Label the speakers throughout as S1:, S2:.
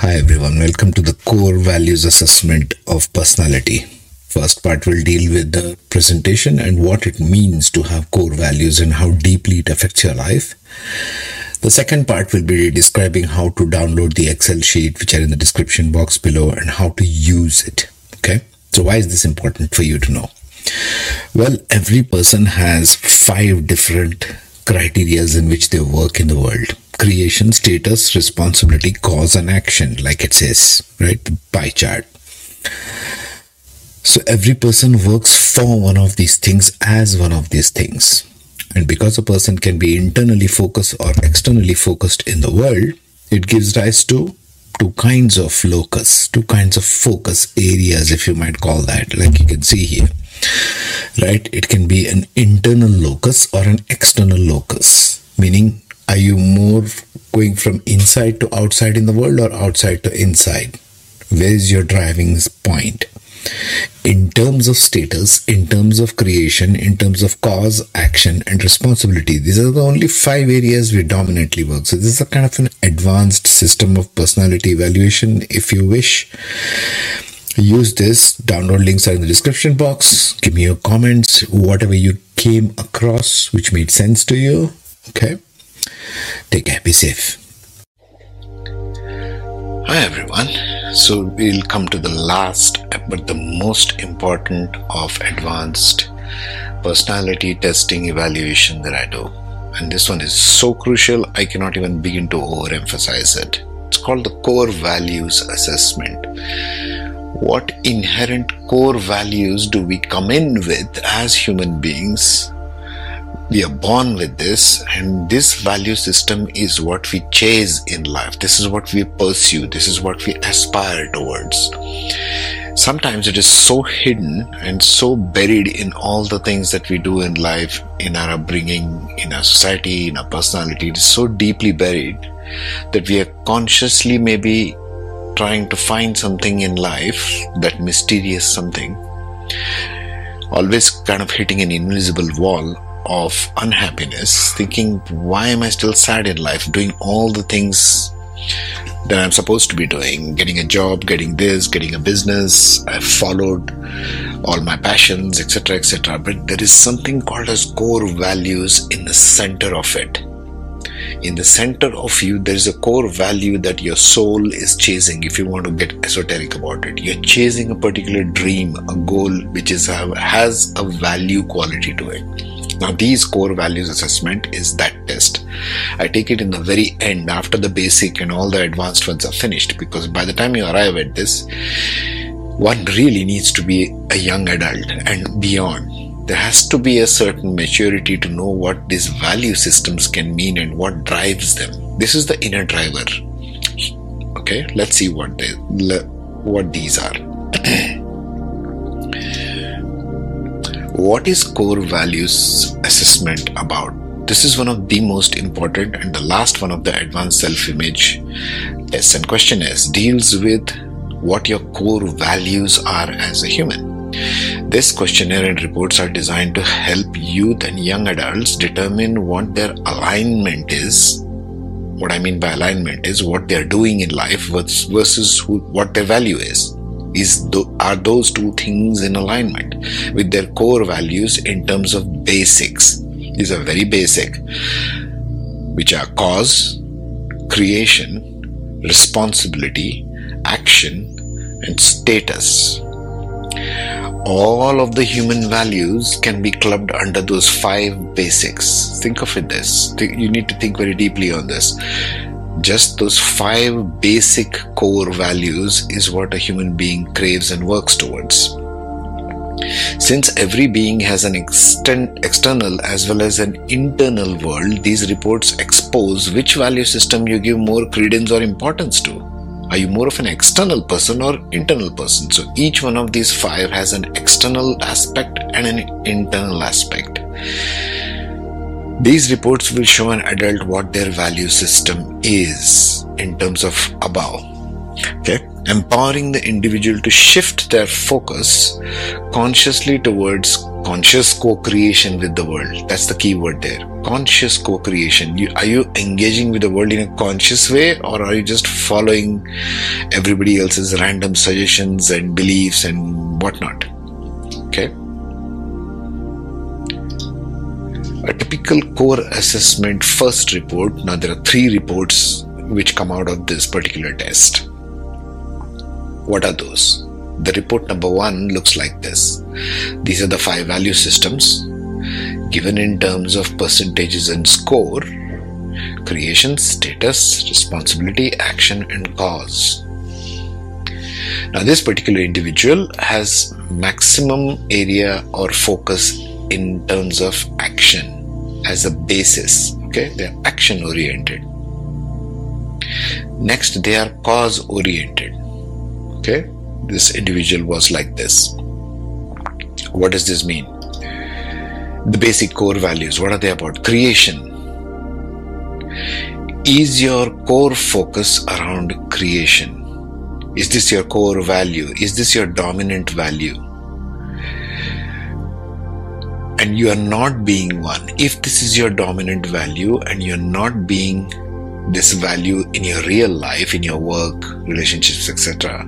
S1: Hi everyone, welcome to the core values assessment of personality. First part will deal with the presentation and what it means to have core values and how deeply it affects your life. The second part will be describing how to download the Excel sheet, which are in the description box below, and how to use it. Okay, so why is this important for you to know? Well, every person has five different criterias in which they work in the world creation, status, responsibility, cause, and action, like it says, right? The pie chart. So every person works for one of these things as one of these things. And because a person can be internally focused or externally focused in the world, it gives rise to two kinds of locus, two kinds of focus areas, if you might call that, like you can see here. Right? It can be an internal locus or an external locus, meaning are you more going from inside to outside in the world or outside to inside? Where is your driving point? In terms of status, in terms of creation, in terms of cause, action, and responsibility, these are the only five areas we dominantly work. So, this is a kind of an advanced system of personality evaluation, if you wish use this download links are in the description box give me your comments whatever you came across which made sense to you okay Take care, be safe. Hi everyone. So we'll come to the last but the most important of advanced personality testing evaluation that I do. And this one is so crucial I cannot even begin to overemphasize it. It's called the core values assessment. What inherent core values do we come in with as human beings we are born with this and this value system is what we chase in life. This is what we pursue. This is what we aspire towards. Sometimes it is so hidden and so buried in all the things that we do in life in our upbringing in our society in our personality. It is so deeply buried that we are consciously maybe trying to find something in life that mysterious something always kind of hitting an invisible wall of unhappiness, thinking, why am I still sad in life? Doing all the things that I'm supposed to be doing, getting a job, getting this, getting a business. I've followed all my passions, etc., etc. But there is something called as core values in the center of it. In the center of you, there is a core value that your soul is chasing. If you want to get esoteric about it, you're chasing a particular dream, a goal which is has a value quality to it now, these core values assessment is that test. I take it in the very end after the basic and all the advanced ones are finished because by the time you arrive at this, one really needs to be a young adult and beyond. There has to be a certain maturity to know what these value systems can mean and what drives them. This is the inner driver. Okay, let's see what they what these are. What is core values assessment about? This is one of the most important and the last one of the advanced self image tests and questionnaires deals with what your core values are as a human. This questionnaire and reports are designed to help youth and young adults determine what their alignment is. What I mean by alignment is what they are doing in life versus who, what their value is is are those two things in alignment with their core values in terms of basics. These are very basic which are cause creation responsibility action and status. All of the human values can be clubbed under those five basics. Think of it this. You need to think very deeply on this just those five basic core values is what a human being craves and works towards. Since every being has an extent, external as well as an internal world, these reports expose which value system you give more credence or importance to. Are you more of an external person or internal person? So each one of these five has an external aspect and an internal aspect. These reports will show an adult what their value system is in terms of above. Okay, empowering the individual to shift their focus consciously towards conscious co-creation with the world. That's the key word there. Conscious co-creation. You, are you engaging with the world in a conscious way or are you just following everybody else's random suggestions and beliefs and whatnot? Okay a typical core assessment first report now there are three reports which come out of this particular test what are those the report number one looks like this. These are the five value systems given in terms of percentages and score creation, status, responsibility, action, and cause. Now, this particular individual has maximum area or focus in terms of action as a basis. Okay, they are action oriented. Next, they are cause oriented. Okay, this individual was like this. What does this mean? The basic core values, what are they about? Creation. Is your core focus around creation? Is this your core value? Is this your dominant value? And you are not being one. If this is your dominant value and you're not being this value in your real life, in your work, relationships, etc.,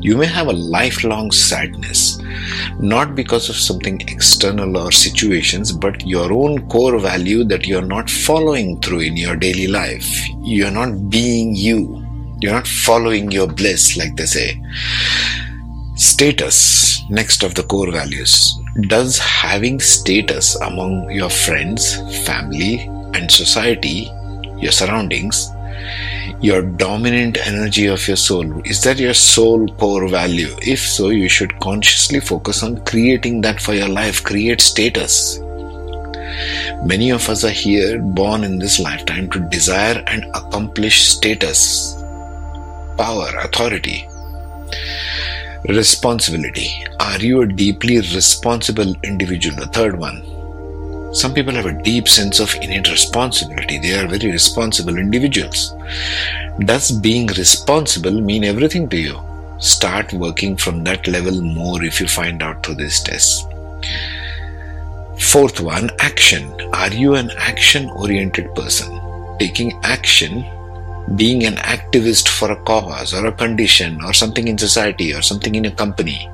S1: you may have a lifelong sadness, not because of something external or situations, but your own core value that you're not following through in your daily life. You're not being you. You're not following your bliss, like they say. Status, next of the core values. Does having status among your friends, family, and society, your surroundings, your dominant energy of your soul? Is that your soul core value? If so, you should consciously focus on creating that for your life. Create status. Many of us are here born in this lifetime to desire and accomplish status, power, authority. Responsibility. Are you a deeply responsible individual? The third one. Some people have a deep sense of innate responsibility. They are very responsible individuals. Does being responsible mean everything to you? Start working from that level more if you find out through this test. Fourth one, action. Are you an action oriented person? Taking action, being an activist for a cause or a condition or something in society or something in a company.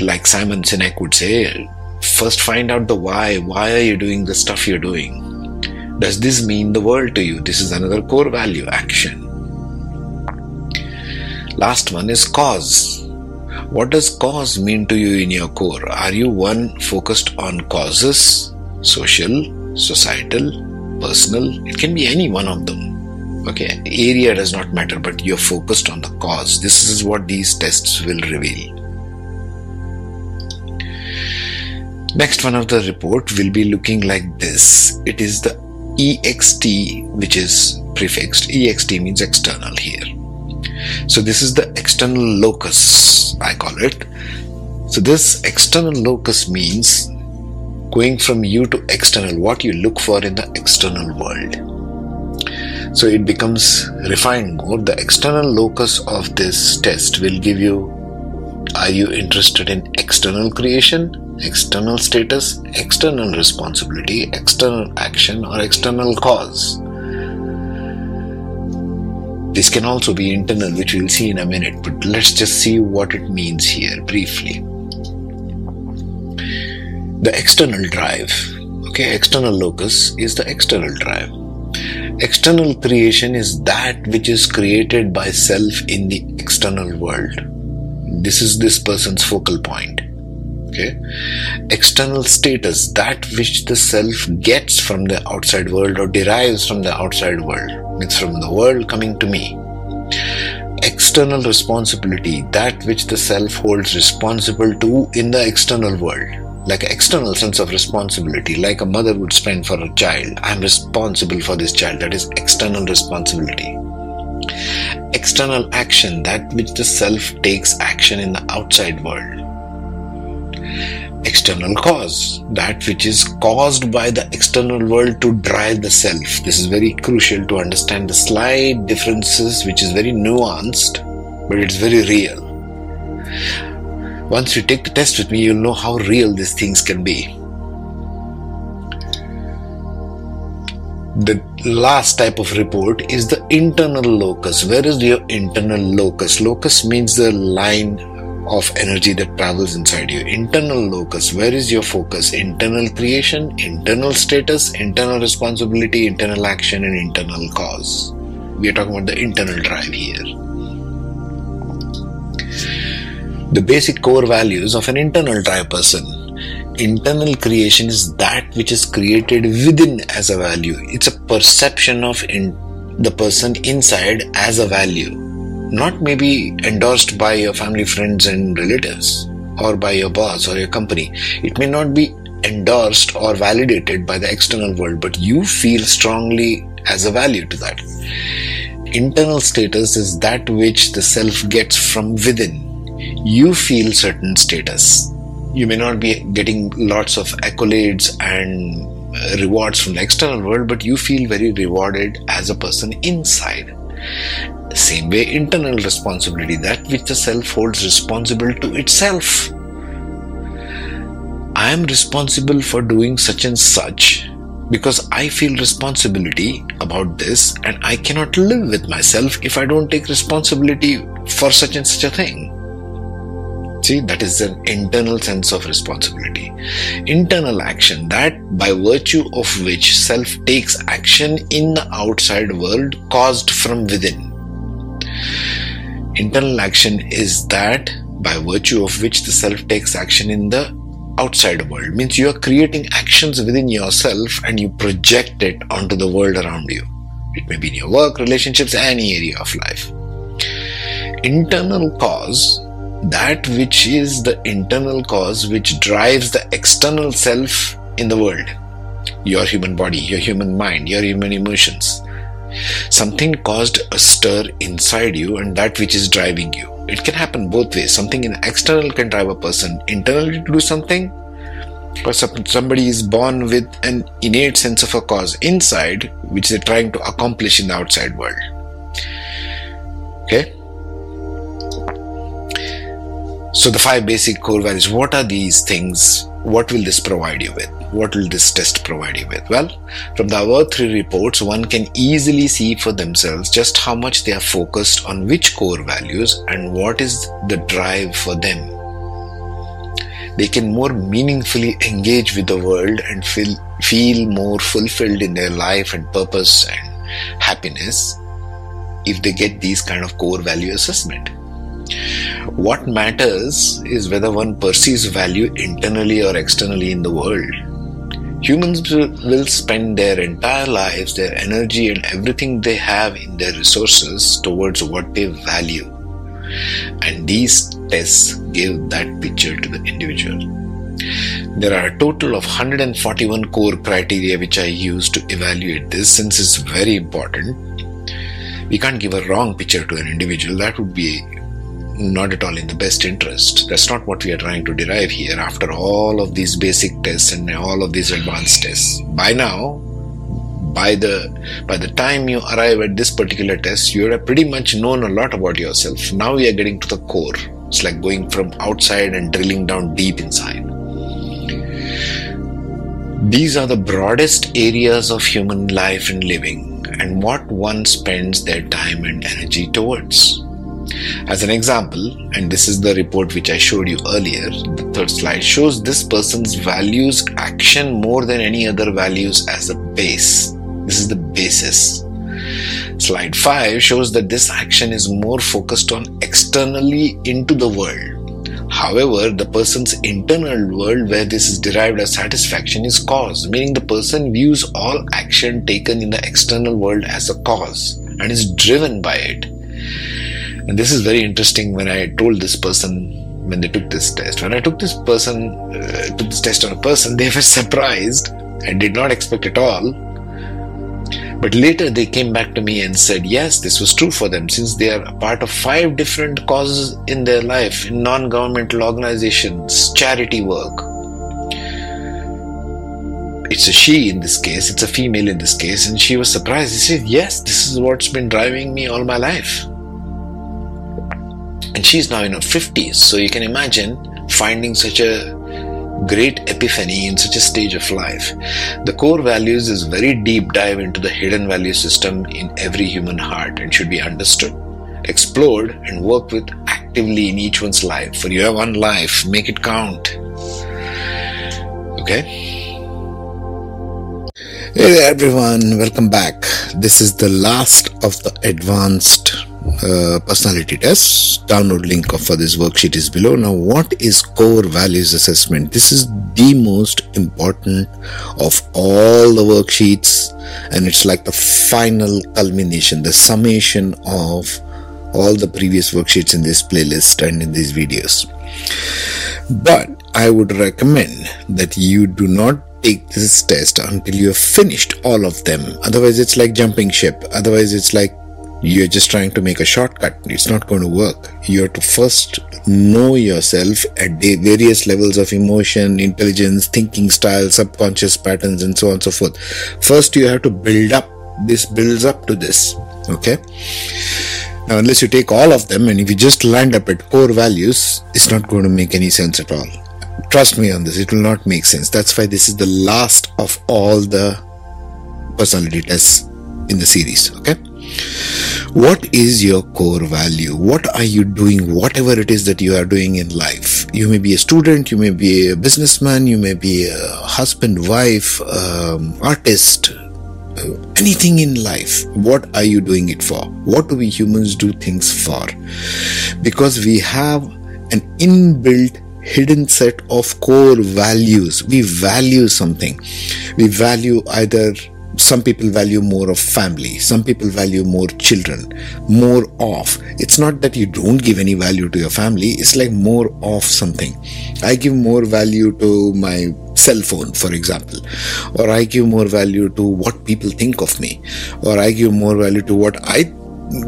S1: Like Simon Sinek would say, First, find out the why. Why are you doing the stuff you're doing? Does this mean the world to you? This is another core value action. Last one is cause. What does cause mean to you in your core? Are you one focused on causes, social, societal, personal? It can be any one of them. Okay, area does not matter, but you're focused on the cause. This is what these tests will reveal. Next one of the report will be looking like this. It is the EXT which is prefixed. EXT means external here. So this is the external locus, I call it. So this external locus means going from you to external, what you look for in the external world. So it becomes refined more. The external locus of this test will give you are you interested in external creation external status, external responsibility, external action, or external cause. This can also be internal, which we'll see in a minute, but let's just see what it means here briefly. The external drive, okay, external locus is the external drive. External creation is that which is created by self in the external world. This is this person's focal point. Okay? External status that which the self gets from the outside world or derives from the outside world means from the world coming to me. External responsibility that which the self holds responsible to in the external world like an external sense of responsibility like a mother would spend for a child i'm responsible for this child that is external responsibility external action that which the self takes action in the outside world external cause, that which is caused by the external world to drive the self. This is very crucial to understand the slight differences, which is very nuanced, but it's very real. Once you take the test with me, you'll know how real these things can be. The last type of report is the internal locus. Where is your internal locus? Locus means the line of energy that travels inside you. Internal locus, where is your focus? Internal creation, internal status, internal responsibility, internal action, and internal cause. We are talking about the internal drive here the basic core values of an internal drive person. Internal creation is that which is created within as a value. It's a perception of in, the person inside as a value, not maybe endorsed by your family, friends, and relatives, or by your boss or your company. It may not be endorsed or validated by the external world, but you feel strongly as a value to that. Internal status is that which the self gets from within you feel certain status. You may not be getting lots of accolades and uh, rewards from the external world, but you feel very rewarded as a person inside. Same way, internal responsibility, that which the self holds responsible to itself. I am responsible for doing such and such because I feel responsibility about this and I cannot live with myself if I don't take responsibility for such and such a thing. See, that is an internal sense of responsibility. Internal action, that by virtue of which self takes action in the outside world caused from within. Internal action is that by virtue of which the self takes action in the outside world. Means you are creating actions within yourself and you project it onto the world around you. It may be in your work, relationships, any area of life. Internal cause that which is the internal cause which drives the external self in the world your human body, your human mind, your human emotions. Something caused a stir inside you, and that which is driving you. It can happen both ways. Something in external can drive a person internally to do something, but somebody is born with an innate sense of a cause inside, which they're trying to accomplish in the outside world. Okay? So, the five basic core values what are these things? What will this provide you with? What will this test provide you with? Well, from the above three reports, one can easily see for themselves just how much they are focused on which core values and what is the drive for them. They can more meaningfully engage with the world and feel, feel more fulfilled in their life and purpose and happiness if they get these kind of core value assessment. What matters is whether one perceives value internally or externally in the world. Humans will spend their entire lives, their energy, and everything they have in their resources towards what they value. And these tests give that picture to the individual. There are a total of 141 core criteria which I use to evaluate this since it's very important. We can't give a wrong picture to an individual, that would be not at all in the best interest. That's not what we are trying to derive here after all of these basic tests and all of these advanced tests. By now, by the by the time you arrive at this particular test, you have pretty much known a lot about yourself. Now we are getting to the core. It's like going from outside and drilling down deep inside. These are the broadest areas of human life and living, and what one spends their time and energy towards. As an example, and this is the report which I showed you earlier, the third slide shows this person's values action more than any other values as a base. This is the basis. Slide 5 shows that this action is more focused on externally into the world. However, the person's internal world where this is derived as satisfaction is cause, meaning the person views all action taken in the external world as a cause and is driven by it. And this is very interesting when I told this person when they took this test. When I took this person, uh, took this test on a person, they were surprised and did not expect at all. But later they came back to me and said, yes, this was true for them since they are a part of five different causes in their life in non governmental organizations, charity work. It's a she in this case, it's a female in this case, and she was surprised. She said, Yes, this is what's been driving me all my life and she's now in her 50s so you can imagine finding such a great epiphany in such a stage of life. The core values is very deep dive into the hidden value system in every human heart and should be understood, explored, and worked with actively in each one's life. For you have one life, make it count. Okay? Hey everyone, welcome back. This is the last of the advanced uh, personality test. Download link for this worksheet is below. Now, what is core values assessment? This is the most important of all the worksheets, and it's like the final culmination, the summation of all the previous worksheets in this playlist and in these videos. But I would recommend that you do not take this test until you have finished all of them. Otherwise, it's like jumping ship. Otherwise, it's like you're just trying to make a shortcut. It's not going to work. You have to first know yourself at the various levels of emotion, intelligence, thinking style, subconscious patterns, and so on and so forth. First, you have to build up. This builds up to this. Okay. Now, unless you take all of them and if you just land up at core values, it's not going to make any sense at all. Trust me on this, it will not make sense. That's why this is the last of all the personality tests in the series. Okay. What is your core value? What are you doing? Whatever it is that you are doing in life. You may be a student, you may be a businessman, you may be a husband, wife, um, artist, uh, anything in life. What are you doing it for? What do we humans do things for? Because we have an inbuilt hidden set of core values. We value something. We value either some people value more of family some people value more children more of. It's not that you don't give any value to your family it's like more of something. I give more value to my cell phone for example or i give more value to what people think of me or i give more value to what i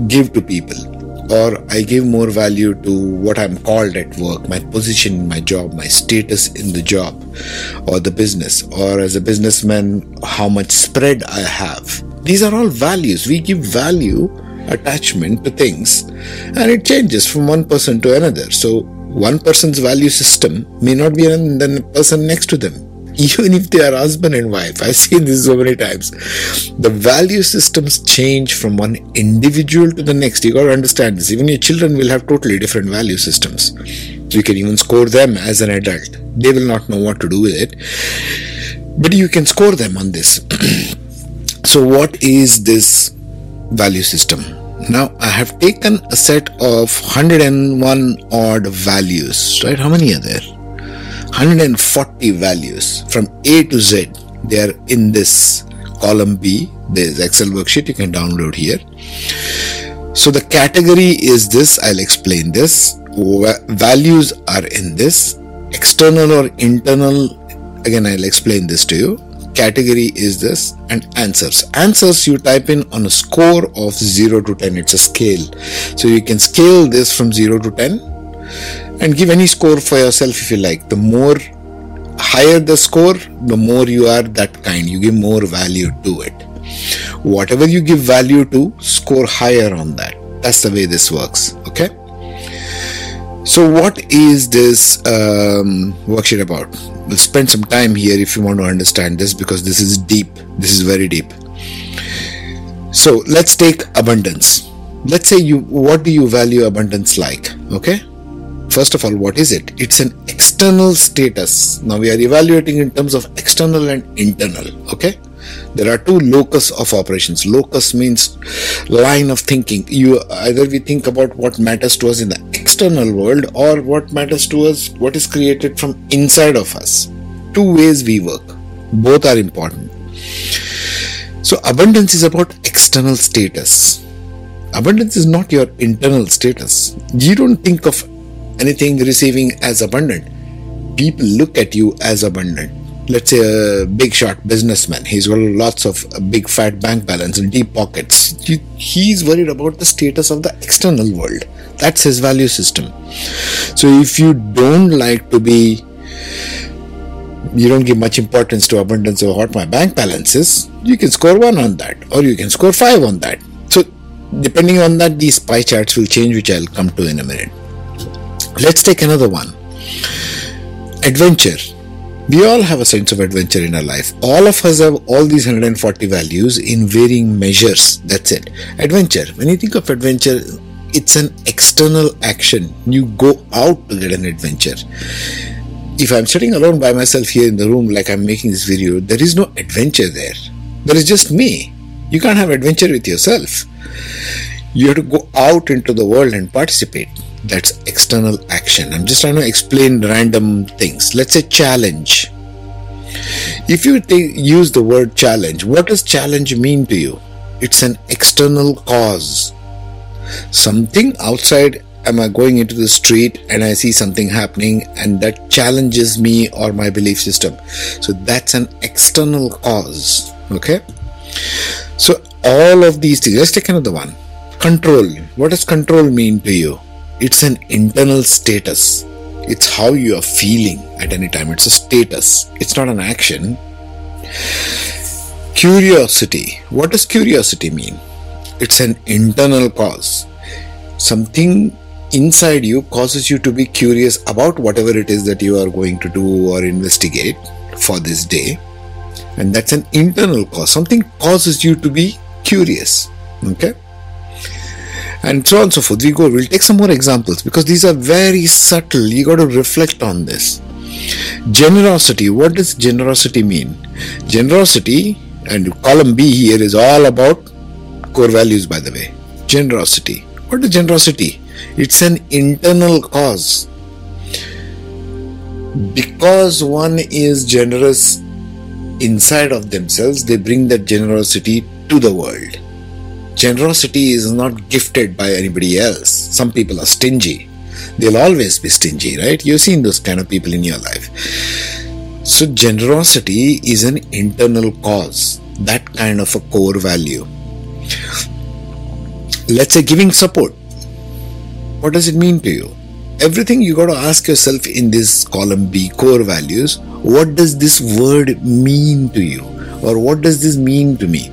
S1: give to people or I give more value to what I'm called at work, my position in my job, my status in the job or the business, or as a businessman, how much spread I have. These are all values. We give value attachment to things and it changes from one person to another. So, one person's value system may not be than the person next to them even if they are husband and wife. I've seen this so many times. The value systems change from one individual to the next. You got to understand this. Even your children will have totally different value systems. You can even score them as an adult. They will not know what to do with it. But you can score them on this. so, what is this value system? Now, I have taken a set of 101 odd values, right? How many are there? 140 values from A to Z. They are in this column B. There's Excel worksheet you can download here. So the category is this. I'll explain this. Values are in this. External or internal. Again, I'll explain this to you. Category is this and answers. Answers you type in on a score of 0 to 10. It's a scale. So you can scale this from 0 to 10 and give any score for yourself if you like. The more higher the score, the more you are that kind. You give more value to it. Whatever you give value to, score higher on that. That's the way this works. Okay. So, what is this um, worksheet about? We'll spend some time here if you want to understand this because this is deep. This is very deep. So, let's take abundance. Let's say you, what do you value abundance like? Okay First of all, what is it? It's an external status. Now we are evaluating in terms of external and internal. Okay? There are two locus of operations. Locus means line of thinking. You either we think about what matters to us in the external world or what matters to us, what is created from inside of us. Two ways we work. Both are important. So abundance is about external status. Abundance is not your internal status. You don't think of anything receiving as abundant. People look at you as abundant. Let's say a big shot businessman, he's got lots of big fat bank balance and deep pockets. He's worried about the status of the external world. That's his value system. So if you don't like to be you don't give much importance to abundance of what my bank balance is, you can score one on that, or you can score five on that. So, depending on that, these pie charts will change, which I'll come to in a minute. Let's take another one. adventure. We all have a sense of adventure in our life. All of us have all these 140 values in varying measures. That's it. Adventure. When you think of adventure, it's an external action. You go out to get an adventure. If I'm sitting alone by myself here in the room, like I'm making this video, there is no adventure there. There is just me. You can't have adventure with yourself. You have to go out into the world and participate. That's external action. I'm just trying to explain random things. Let's say challenge. If you use the word challenge, what does challenge mean to you? It's an external cause. Something outside, am I going into the street and I see something happening and that challenges me or my belief system? So that's an external cause. Okay? So all of these things, let's take another one. Control. What does control mean to you? It's an internal status. It's how you are feeling at any time. It's a status. It's not an action. Curiosity. What does curiosity mean? It's an internal cause. Something inside you causes you to be curious about whatever it is that you are going to do or investigate for this day. And that's an internal cause. Something causes you to be curious. Okay? And so on and so forth. We go, we'll take some more examples because these are very subtle. You got to reflect on this. Generosity. What does generosity mean? Generosity, and column B here is all about core values, by the way. Generosity. What is generosity? It's an internal cause. Because one is generous inside of themselves, they bring that generosity to the world generosity is not gifted by anybody else. Some people are stingy. They'll always be stingy, right? You've seen those kind of people in your life. So, generosity is an internal cause, that kind of a core value. Let's say giving support. What does it mean to you? Everything you got to ask yourself in this column B, core values, what does this word mean to you? Or what does this mean to me?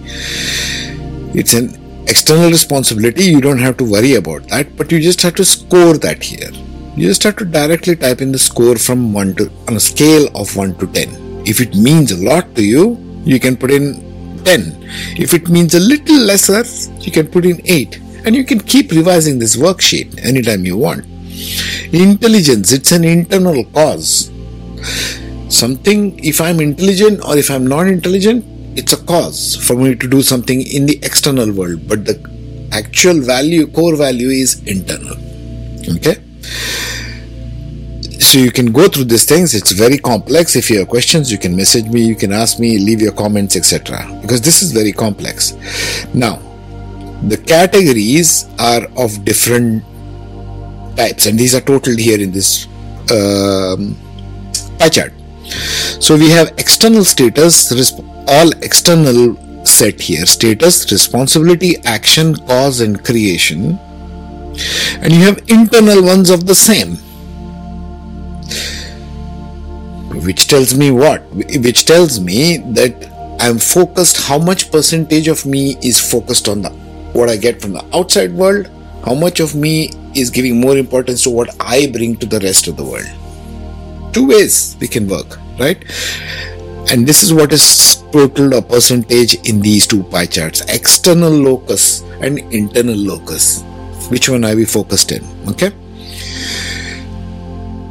S1: It's an external responsibility you don't have to worry about that but you just have to score that here. You just have to directly type in the score from 1 to on a scale of 1 to 10 if it means a lot to you you can put in 10 if it means a little lesser you can put in 8 and you can keep revising this worksheet anytime you want. Intelligence it's an internal cause. Something if i'm intelligent or if i'm not intelligent it's a cause for me to do something in the external world, but the actual value, core value is internal. Okay? So you can go through these things. It's very complex. If you have questions, you can message me, you can ask me, leave your comments, etc. Because this is very complex. Now, the categories are of different types, and these are totaled here in this um, pie chart. So we have external status, all external set here status, responsibility, action, cause, and creation. And you have internal ones of the same. Which tells me what? Which tells me that I'm focused, how much percentage of me is focused on the what I get from the outside world, how much of me is giving more importance to what I bring to the rest of the world. Two ways we can work, right? And this is what is total percentage in these two pie charts external locus and internal locus. Which one are we focused in? Okay.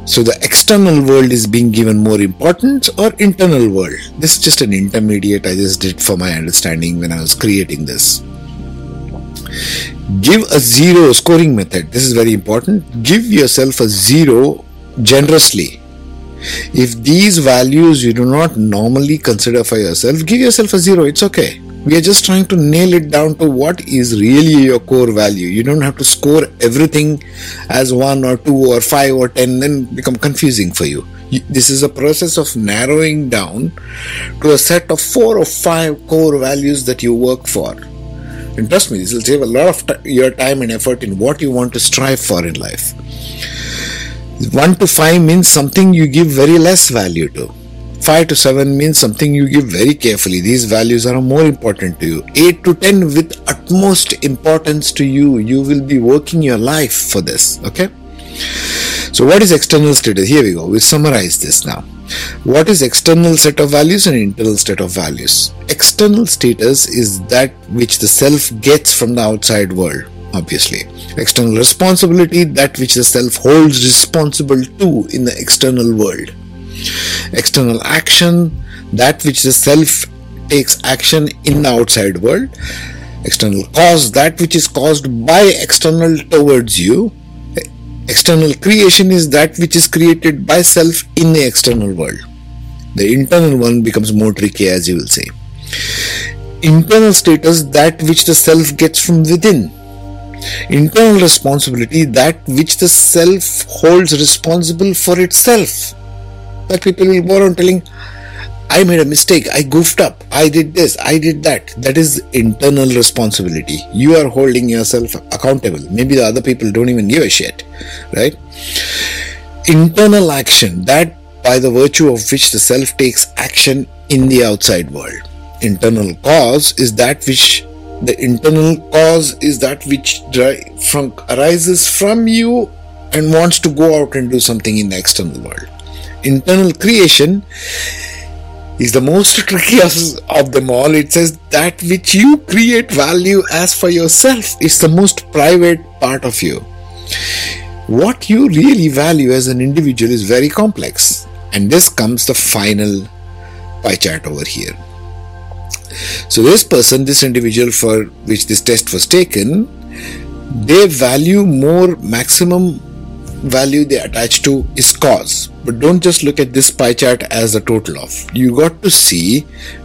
S1: So the external world is being given more importance or internal world? This is just an intermediate I just did for my understanding when I was creating this. Give a zero scoring method. This is very important. Give yourself a zero generously if these values you do not normally consider for yourself, give yourself a zero. It's okay. We are just trying to nail it down to what is really your core value. You don't have to score everything as one or two or five or ten, then become confusing for you. This is a process of narrowing down to a set of four or five core values that you work for. And trust me, this will save a lot of t- your time and effort in what you want to strive for in life. 1 to 5 means something you give very less value to. 5 to 7 means something you give very carefully. These values are more important to you. 8 to 10 with utmost importance to you. You will be working your life for this. Okay? So, what is external status? Here we go. We summarize this now. What is external set of values and internal set of values? External status is that which the self gets from the outside world, obviously. External responsibility, that which the self holds responsible to in the external world. External action, that which the self takes action in the outside world. External cause, that which is caused by external towards you External creation is that which is created by self in the external world. The internal one becomes more tricky, as you will say. Internal status, that which the self gets from within. Internal responsibility, that which the self holds responsible for itself. But people will go on telling, I made a mistake. I goofed up. I did this. I did that. That is internal responsibility. You are holding yourself accountable. Maybe the other people don't even give a shit, right? Internal action, that by the virtue of which the self takes action in the outside world. Internal cause is that which the internal cause is that which from arises from you and wants to go out and do something in the external world. Internal creation is the most tricky of them all. It says that which you create value as for yourself is the most private part of you. What you really value as an individual is very complex. And this comes the final pie chart over here. So, this person, this individual for which this test was taken, they value more maximum value they attach to is cause. But don't just look at this pie chart as a total of. You got to see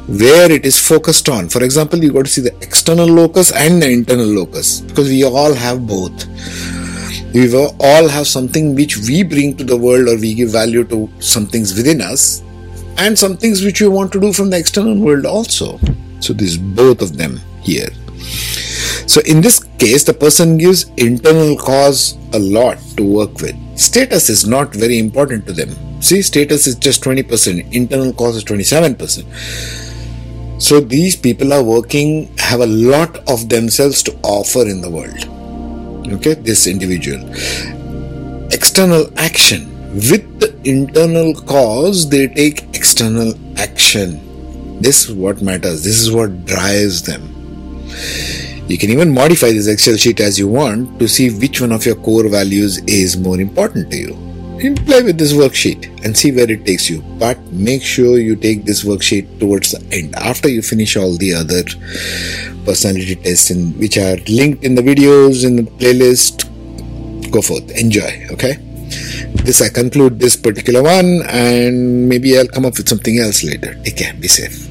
S1: where it is focused on. For example, you got to see the external locus and the internal locus because we all have both. We all have something which we bring to the world or we give value to some things within us and some things which we want to do from the external world also. So, there's both of them here. So in this case, the person gives internal cause a lot to work with. Status is not very important to them. See, status is just 20%, internal cause is 27%. So these people are working, have a lot of themselves to offer in the world. Okay, this individual. External action. With the internal cause, they take external action. This is what matters. This is what drives them. You can even modify this Excel sheet as you want to see which one of your core values is more important to you. You can play with this worksheet and see where it takes you. But make sure you take this worksheet towards the end after you finish all the other personality tests in, which are linked in the videos in the playlist. Go forth, enjoy, okay? This I conclude this particular one and maybe I'll come up with something else later. Take care, be safe.